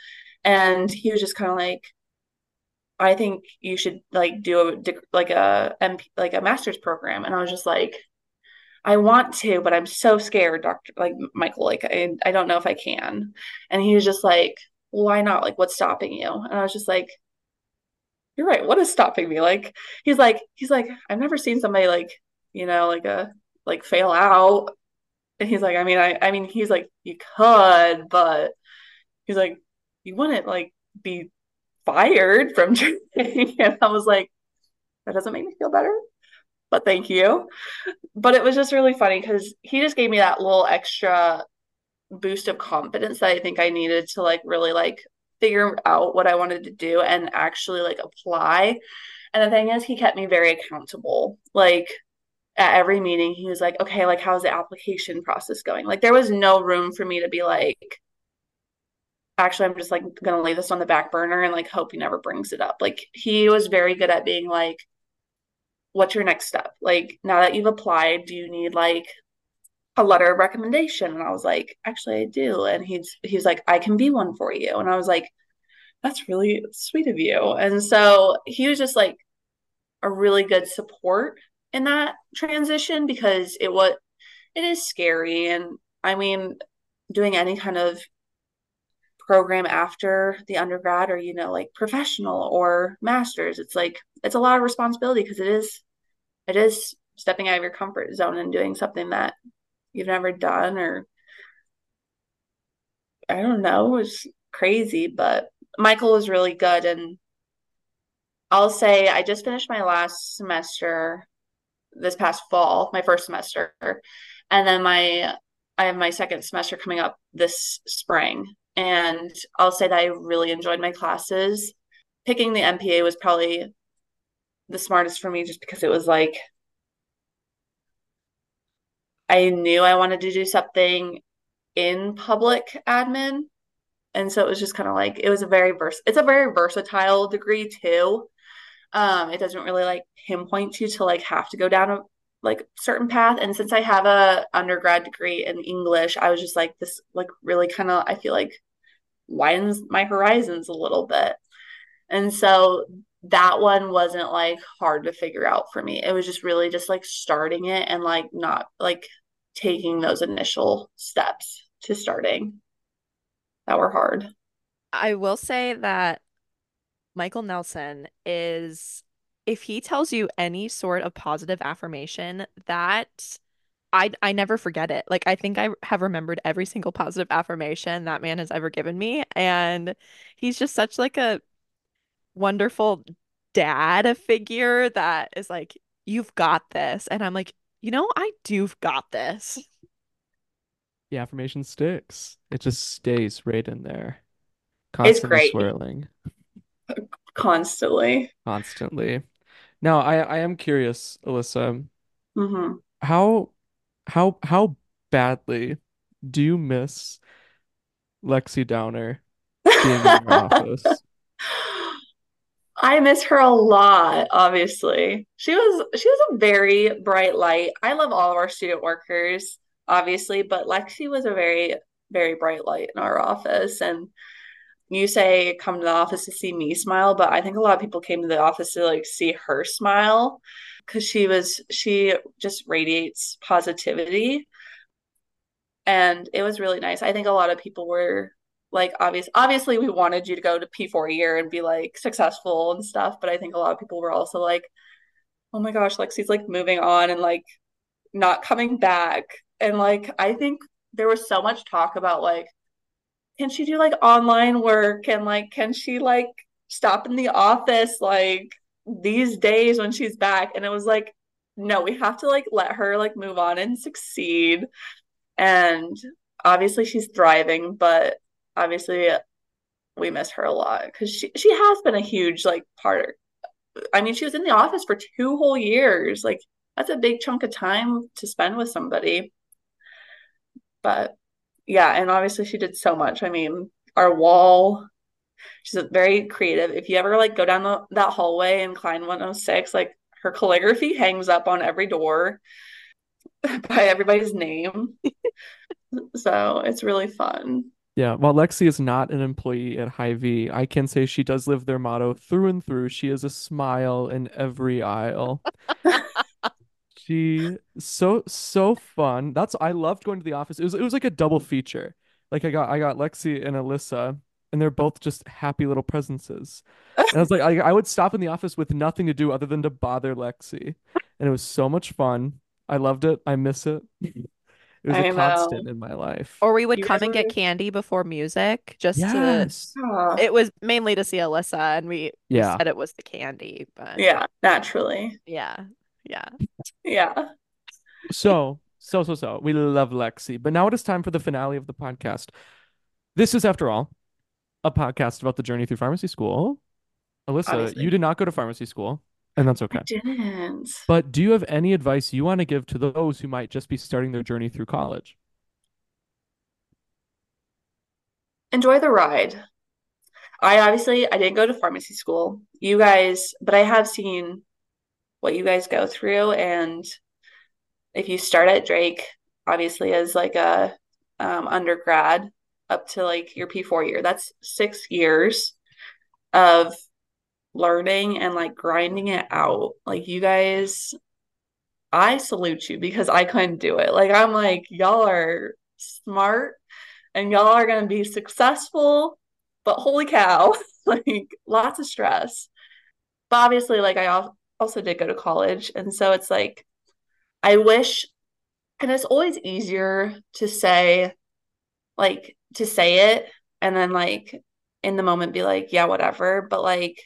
and he was just kind of like i think you should like do a like a like a master's program and i was just like i want to but i'm so scared dr like michael like i, I don't know if i can and he was just like why not like what's stopping you and i was just like you're right. What is stopping me? Like, he's like, he's like, I've never seen somebody like, you know, like a like fail out. And he's like, I mean, I, I mean, he's like, you could, but he's like, you wouldn't like be fired from training. and I was like, that doesn't make me feel better, but thank you. But it was just really funny because he just gave me that little extra boost of confidence that I think I needed to like really like figure out what I wanted to do and actually like apply. And the thing is, he kept me very accountable. Like at every meeting, he was like, okay, like, how's the application process going? Like, there was no room for me to be like, actually, I'm just like to lay this on the back burner and like hope he never brings it up. Like, he was very good at being like, what's your next step? Like, now that you've applied, do you need like a letter of recommendation? And i was like actually i do. And he's he's like i can be one for you. And i was like that's really sweet of you. And so he was just like a really good support in that transition because it was it is scary. And i mean doing any kind of program after the undergrad or you know like professional or masters. It's like it's a lot of responsibility because it is it is stepping out of your comfort zone and doing something that you've never done or I don't know, was crazy, but Michael was really good. And I'll say I just finished my last semester this past fall, my first semester, and then my I have my second semester coming up this spring. And I'll say that I really enjoyed my classes. Picking the MPA was probably the smartest for me just because it was like I knew I wanted to do something in public admin. And so it was just kind of like it was a very vers it's a very versatile degree too. Um, it doesn't really like pinpoint you to like have to go down a like certain path. And since I have a undergrad degree in English, I was just like this like really kind of I feel like widens my horizons a little bit. And so that one wasn't like hard to figure out for me. It was just really just like starting it and like not like taking those initial steps to starting that were hard. I will say that Michael Nelson is, if he tells you any sort of positive affirmation, that I I never forget it. Like I think I have remembered every single positive affirmation that man has ever given me, and he's just such like a wonderful dad figure that is like, you've got this, and I'm like, you know, I do've got this. The affirmation sticks. It just stays right in there. It's Constantly great swirling. constantly. Constantly. Now, I I am curious, Allyssa, hmm how how how badly do you miss Lexi Downer being in your office? I miss her a lot, obviously. She was she was a very bright light. I love all of our student workers, obviously, but Lexi was a very, very bright light in our office. And you say come to the office to see me smile, but I think a lot of people came to the office to like see her smile because she was she just radiates positivity. And it was really nice. I think a lot of people were like obvious obviously we wanted you to go to P4 year and be like successful and stuff, but I think a lot of people were also like, oh my gosh, Lexi's like moving on and like not coming back. And like I think there was so much talk about like, can she do like online work and like can she like stop in the office like these days when she's back? And it was like, no, we have to like let her like move on and succeed. And obviously she's thriving, but obviously we miss her a lot because she she has been a huge like part. I mean, she was in the office for two whole years. Like that's a big chunk of time to spend with somebody. But yeah, and obviously she did so much. I mean, our wall, she's very creative. If you ever like go down the, that hallway in Cline 106, like her calligraphy hangs up on every door by everybody's name. So it's really fun. Yeah, while Lexi is not an employee at Hy-Vee, I can say she does live their motto through and through. She is a smile in every aisle. She so so fun. That's I loved going to the office. It was it was like a double feature. Like I got I got Lexi and Allyssa, and they're both just happy little presences. And I was like, I, I would stop in the office with nothing to do other than to bother Lexi, and it was so much fun. I loved it. I miss it. It was a I constant in my life. Or we would You come and get candy before music just to, Yes. oh, it was mainly to see Allyssa, and we we Yeah. said it was the candy, but yeah, naturally. yeah, yeah. Yeah. So, so, so, so, we love Lexi. But now it is time for the finale of the podcast. This is, after all, a podcast about the journey through pharmacy school. Allyssa, you did not go to pharmacy school, and that's I okay. didn't. But do you have any advice you want to give to those who might just be starting their journey through college? Enjoy the ride. I obviously I didn't go to pharmacy school. You guys, but I have seen what you guys go through and if you start at Drake, obviously as like a um, undergrad up to like your P4 year, that's six years of learning and like grinding it out. Like you guys, I salute you because I couldn't do it. Like I'm like, y'all are smart and y'all are gonna be successful, but holy cow, like lots of stress. But obviously, like I also did go to college, and so it's like I wish and it's always easier to say like to say it and then like in the moment be like, yeah, whatever. But like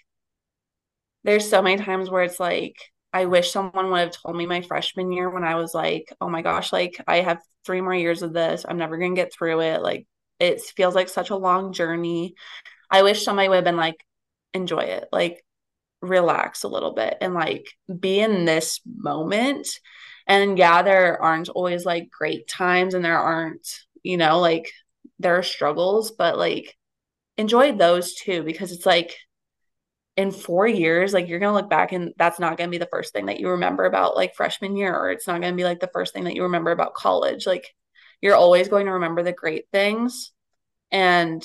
there's so many times where it's like I wish someone would have told me my freshman year when I was like, oh my gosh, like I have three more years of this. I'm never gonna get through it. Like it feels like such a long journey. I wish somebody would have been like, enjoy it, like relax a little bit and like be in this moment. And yeah, there aren't always like great times and there aren't, you know, like there are struggles, but like enjoy those too because it's like in four years, like you're gonna look back and that's not gonna be the first thing that you remember about like freshman year, or it's not gonna be like the first thing that you remember about college. Like you're always going to remember the great things. And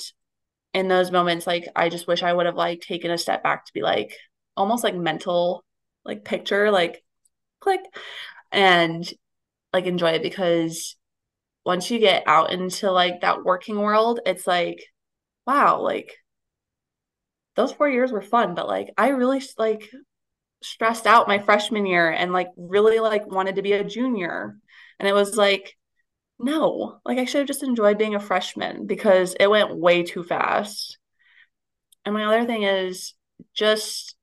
in those moments, like I just wish I would have like taken a step back to be like almost like mental like picture, like click and like enjoy it because once you get out into like that working world, it's like, wow, like those four years were fun, but like I really like stressed out my freshman year and like really like wanted to be a junior. And it was like, no, like I should have just enjoyed being a freshman because it went way too fast. And my other thing is just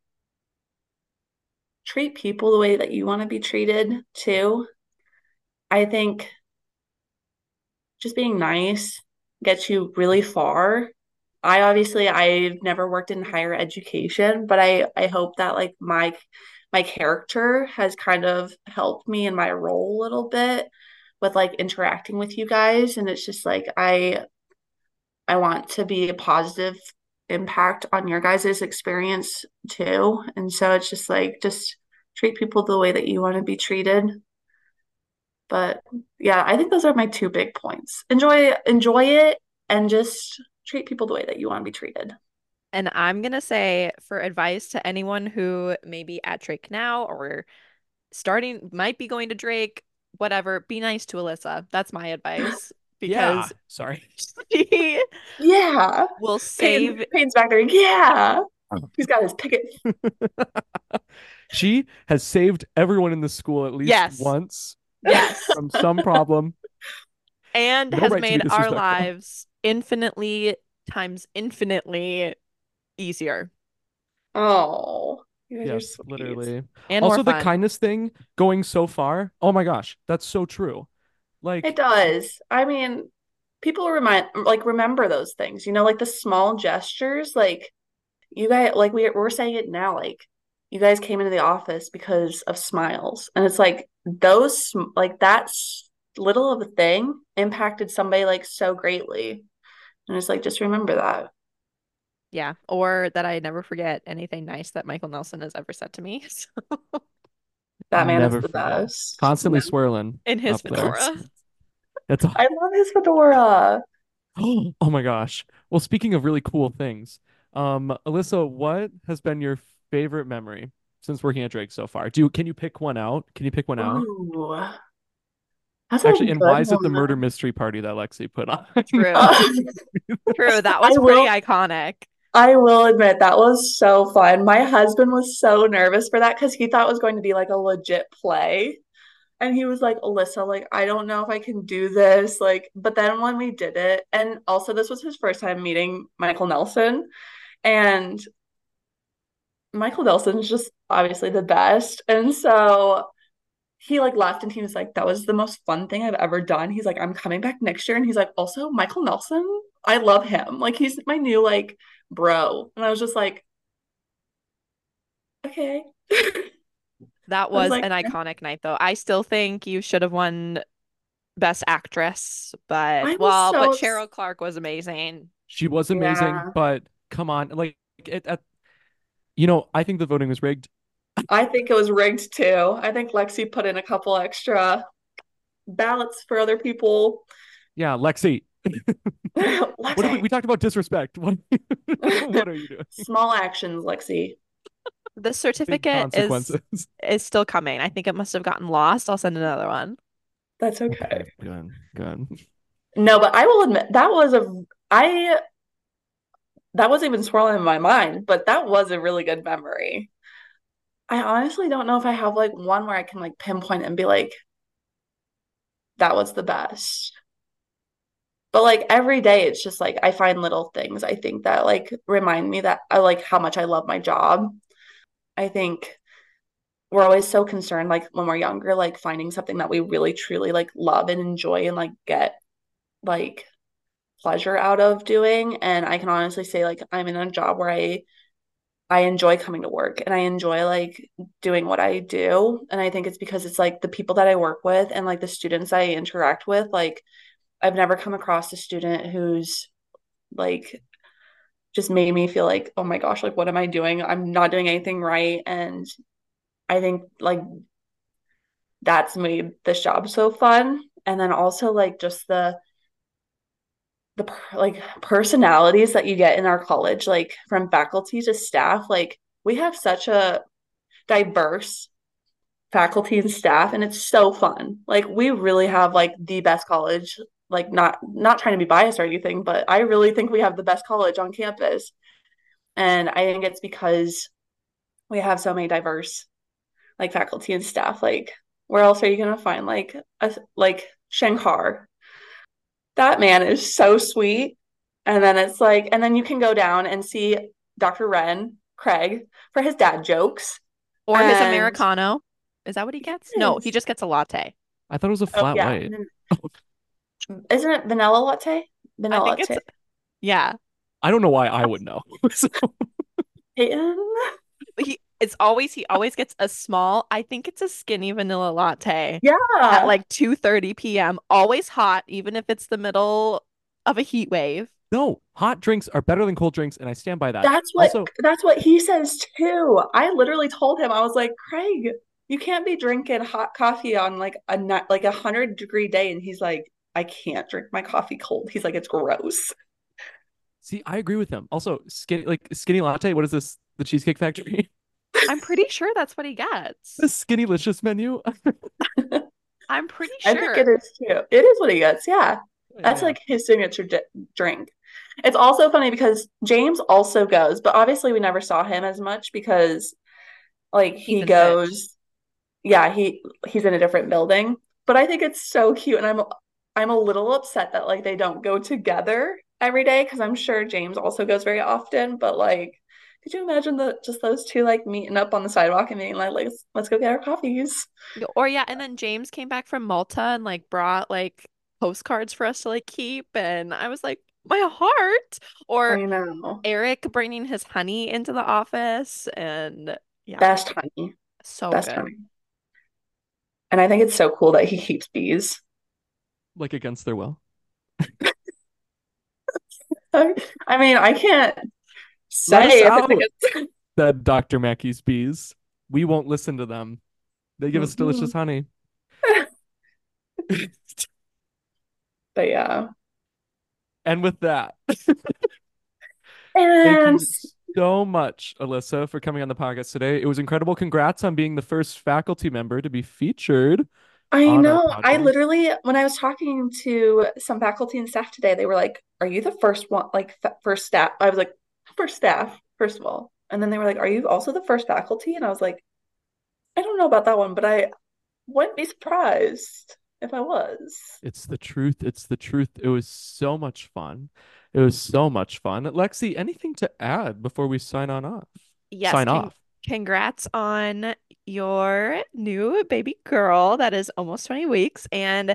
treat people the way that you want to be treated too. I think just being nice gets you really far I obviously I've never worked in higher education, but I I hope that like my my character has kind of helped me in my role a little bit with like interacting with you guys and it's just like I I want to be a positive impact on your guys' experience too. And so it's just like just treat people the way that you want to be treated. But yeah, I think those are my two big points. Enjoy enjoy it and just treat people the way that you want to be treated. And I'm going to say for advice to anyone who may be at Drake now or starting, might be going to Drake, whatever, be nice to Allyssa. That's my advice. Because yeah. sorry. She yeah. will save Payne, Payne's back there. Yeah. Oh. He's got his picket. she has saved everyone in the school at least yes. once. Yes. From some problem. And no has right made our lives infinitely times infinitely easier. Oh, yes, literally. And also the kindness thing going so far. Oh my gosh, that's so true. Like it does. I mean, people remind like remember those things. You know, like the small gestures. Like you guys, like we we're saying it now. Like you guys came into the office because of smiles, and it's like those like that little of a thing impacted somebody like so greatly and it's like, just remember that. Yeah. Or that I never forget anything nice that Michael Nelson has ever said to me. So. that man Never is the forget. best. Constantly swirling. In his fedora. That's all. I love his fedora. oh my gosh. Well, speaking of really cool things, um, Allyssa, what has been your favorite memory since working at Drake so far? Do you, can you pick one out? Can you pick one out? Ooh. That's Actually, and why is it the murder mystery party that Lexi put on? True. True. That was pretty iconic. I will admit that was so fun. My husband was so nervous for that because he thought it was going to be like a legit play. And he was like, Allyssa, like, I don't know if I can do this. Like, but then when we did it, and also this was his first time meeting Michael Nelson. And Michael Nelson's just obviously the best. And so he like left and he was like, that was the most fun thing I've ever done. He's like, I'm coming back next year. And he's like, also Michael Nelson, I love him. Like he's my new like bro. And I was just like, okay. that was, was like, an iconic night though. I still think you should have won best actress, but well, so but Cheryl Clark was amazing. She was amazing, yeah. but come on, like it, at, you know, I think the voting was rigged. I think it was rigged too. I think Lexi put in a couple extra ballots for other people. Yeah, Lexi. Lexi. What we, we, talked about disrespect. What, what are you doing? Small actions, Lexi. The certificate is is still coming. I think it must have gotten lost. I'll send another one. That's okay. okay. Good. Good. No, but I will admit that was a I that wasn't even swirling in my mind, but that was a really good memory. I honestly don't know if I have like one where I can like pinpoint and be like, that was the best. But like every day, it's just like I find little things I think that like remind me that I like how much I love my job. I think we're always so concerned, like when we're younger, like finding something that we really truly like love and enjoy and like get like pleasure out of doing. And I can honestly say, like, I'm in a job where I I enjoy coming to work and I enjoy like doing what I do. And I think it's because it's like the people that I work with and like the students I interact with, like I've never come across a student who's like just made me feel like, oh my gosh, like what am I doing? I'm not doing anything right. And I think like that's made this job so fun. And then also like just the the like personalities that you get in our college, like from faculty to staff, like we have such a diverse faculty and staff and it's so fun. Like we really have like the best college, like not not trying to be biased or anything, but I really think we have the best college on campus. And I think it's because we have so many diverse like faculty and staff. Like where else are you going to find like a like Shankar that man is so sweet. And then it's like, and then you can go down and see Dr. Wren, Craig, for his dad jokes. Or his Americano. Is that what he gets? No, he just gets a latte. I thought it was a oh, flat oh, yeah. white. Isn't it vanilla latte? Vanilla latte. Yeah. I don't know why I would know. he it's always he always gets a small i think it's a skinny vanilla latte yeah. at like 2 30 p.m always hot even if it's the middle of a heat wave. No hot drinks are better than cold drinks and i stand by that. That's what also, that's what he says too. I literally told him i was like craig you can't be drinking hot coffee on like a night like a hundred degree day and he's like i can't drink my coffee cold. He's like it's gross. See i agree with him. Also skinny like skinny latte what is this the cheesecake factory I'm pretty sure that's what he gets. The SkinnyLicious menu. I'm pretty sure. I think it is too. It is what he gets. Yeah. Oh, that's like his signature di- drink. It's also funny because James also goes, but obviously we never saw him as much because like he goes yeah, he he's in a different building. But I think it's so cute and I'm I'm a little upset that like they don't go together every day because I'm sure James also goes very often, but like could you imagine the just those two like meeting up on the sidewalk and being like, let's let's go get our coffees? Or yeah, and then James came back from Malta and like brought like postcards for us to like keep, and I was like, my heart. Or I know Eric bringing his honey into the office, and yeah, best honey, so best good. honey. And I think it's so cool that he keeps bees, like against their will. I mean, I can't say said Dr. Mackey's bees. We won't listen to them. They give us mm-hmm. delicious honey. but yeah. And with that, thank you so much, Allyssa, for coming on the podcast today. It was incredible. Congrats on being the first faculty member to be featured. I know. I literally, when I was talking to some faculty and staff today, they were like, "Are you the first one, like first staff?" I was like, for staff, first of all. And then they were like, Are you also the first faculty? And I was like, I don't know about that one, but I wouldn't be surprised if I was. It's the truth. It's the truth. It was so much fun. It was so much fun. Lexi, anything to add before we sign on off? Yes. Sign con- off. Congrats on your new baby girl that is almost 20 weeks. And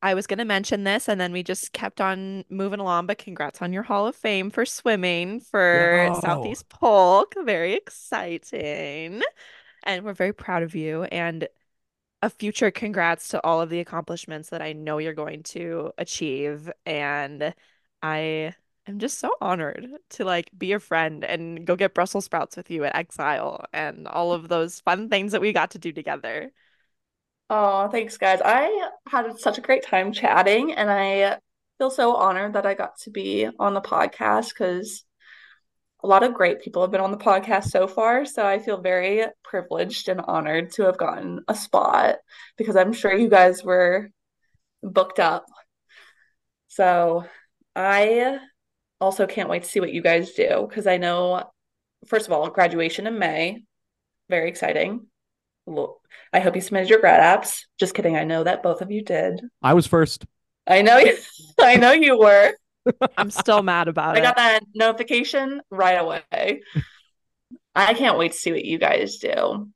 I was going to mention this and then we just kept on moving along. But congrats on your Hall of Fame for swimming for Southeast Polk. Very exciting. And we're very proud of you. And a future congrats to all of the accomplishments that I know you're going to achieve. And I am just so honored to like be a friend and go get Brussels sprouts with you at Exile and all of those fun things that we got to do together. Oh, thanks, guys. I had such a great time chatting, and I feel so honored that I got to be on the podcast because a lot of great people have been on the podcast so far. So I feel very privileged and honored to have gotten a spot because I'm sure you guys were booked up. So I also can't wait to see what you guys do because I know, first of all, graduation in May, very exciting I hope you submitted your grad apps. Just kidding. I know that both of you did. I was first. I know you, I know you were. I'm still mad about I it. I got that notification right away. I can't wait to see what you guys do.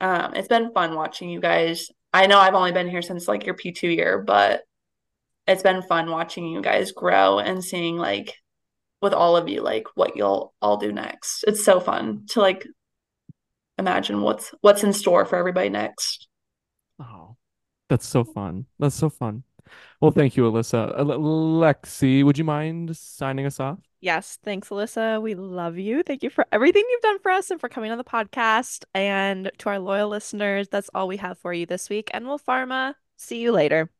Um, it's been fun watching you guys. I know I've only been here since like your P2 year, but it's been fun watching you guys grow and seeing like with all of you like what you'll all do next. It's so fun to like imagine what's what's in store for everybody next. Oh, that's so fun. That's so fun. Well, thank you, Allyssa. Uh, Ale- Lexi, would you mind signing us off? Yes, thanks, Allyssa. We love you. Thank you for everything you've done for us and for coming on the podcast. And to our loyal listeners, that's all we have for you this week. And we'll pharma. See you later.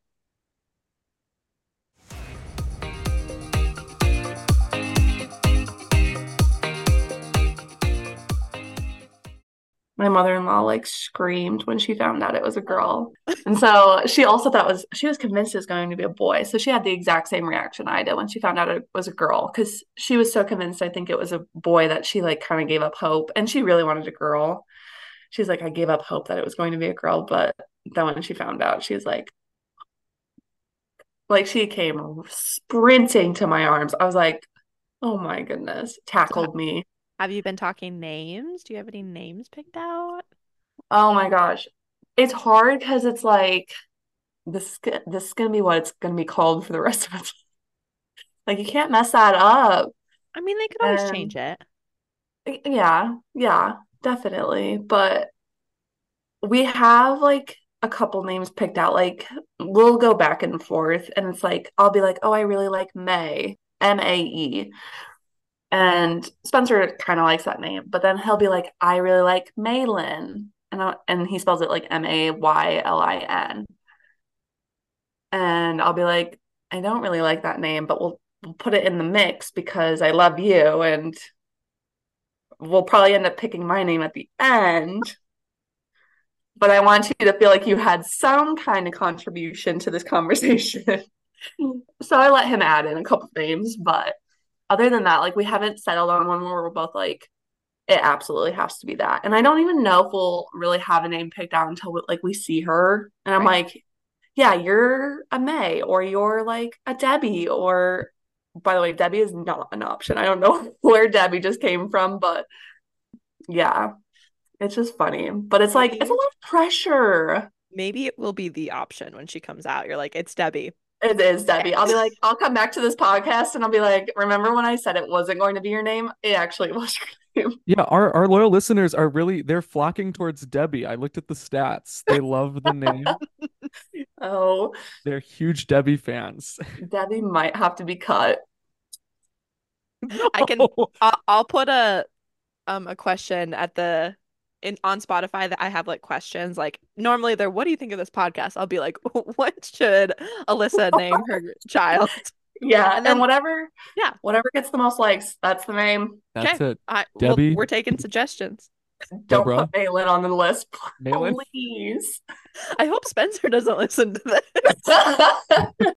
My mother-in-law like screamed when she found out it was a oh. girl. And so she also thought it was she was convinced it was going to be a boy. So she had the exact same reaction i did when she found out it was a girl because she was so convinced i think it was a boy that she like kind of gave up hope and she really wanted a girl. She's like i gave up hope that it was going to be a girl but then when she found out she was like like she came sprinting to my arms. I was like oh my goodness tackled me Have you been talking names? Do you have any names picked out? Oh my gosh. It's hard because it's like this this is gonna be what it's gonna be called for the rest of its like you can't mess that up. I mean, they could always Um, change it. Yeah, yeah, definitely. But we have like a couple names picked out. Like we'll go back and forth and it's like I'll be like, "Oh, I really like May, M-A-E." And Spencer kind of likes that name, but then he'll be like, "I really like Maylin." And I, and he spells it like M-A-Y-L-I-N. And I'll be like, "I don't really like that name, but we'll we'll put it in the mix because I love you and we'll probably end up picking my name at the end." But I want you to feel like you had some kind of contribution to this conversation. So I let him add in a couple names, but other than that, like we haven't settled on one where we're both like, it absolutely has to be that. And I don't even know if we'll really have a name picked out until like we see her. And I'm Right. like, yeah, you're a May or you're like a Debbie or by the way, Debbie is not an option. I don't know where Debbie just came from, but yeah, it's just funny. But it's like it's a lot of pressure. Maybe it will be the option when she comes out. You're like, it's Debbie. It is Debbie. I'll be like, I'll come back to this podcast and I'll be like, remember when I said it wasn't going to be your name? It actually was your name. Yeah, our, our loyal listeners are really they're flocking towards Debbie. I looked at the stats. They love the name. Oh, They're huge Debbie fans. Debbie might have to be cut. I can- I'll, I'll put a um a question at the in on Spotify that I have like questions like normally they're what do you think of this podcast? I'll be like what should Allyssa name her child? Yeah, And and, then- whatever, Yeah. whatever gets the most likes, that's the name. That's it. I well, Debbie? we're taking suggestions. Don't Deborah? put Maylin on the list, Maylin? please. I hope Spencer doesn't listen to this.